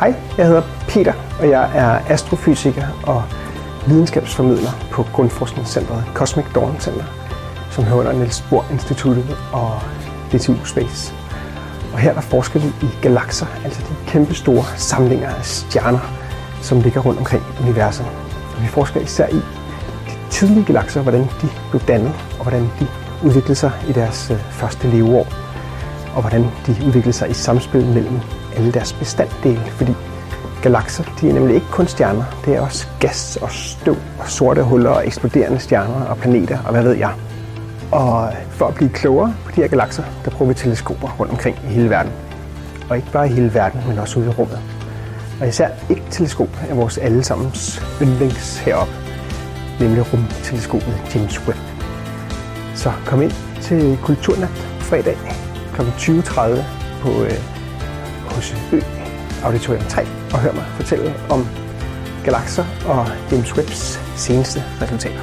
Hej, jeg hedder Peter, og jeg er astrofysiker og videnskabsformidler på Grundforskningscentret Cosmic Dawn Center, som hører under Niels Bohr Instituttet og DTU Space. Og her der forsker vi i galakser, altså de kæmpe store samlinger af stjerner, som ligger rundt omkring universet. Og vi forsker især i de tidlige galakser, hvordan de blev dannet, og hvordan de udviklede sig i deres øh, første leveår, og hvordan de udviklede sig i samspil mellem alle deres bestanddele, fordi galakser, de er nemlig ikke kun stjerner, det er også gas og støv og sorte huller og eksploderende stjerner og planeter og hvad ved jeg. Og for at blive klogere på de her galakser, der bruger vi teleskoper rundt omkring i hele verden. Og ikke bare i hele verden, men også ude i rummet. Og især et teleskop er vores allesammens yndlings heroppe, nemlig rumteleskopet James Webb. Så kom ind til Kulturnat fredag kl. 20.30 på øh, øh, hos Ø Auditorium 3 og hør mig fortælle om galakser og James Webbs seneste resultater.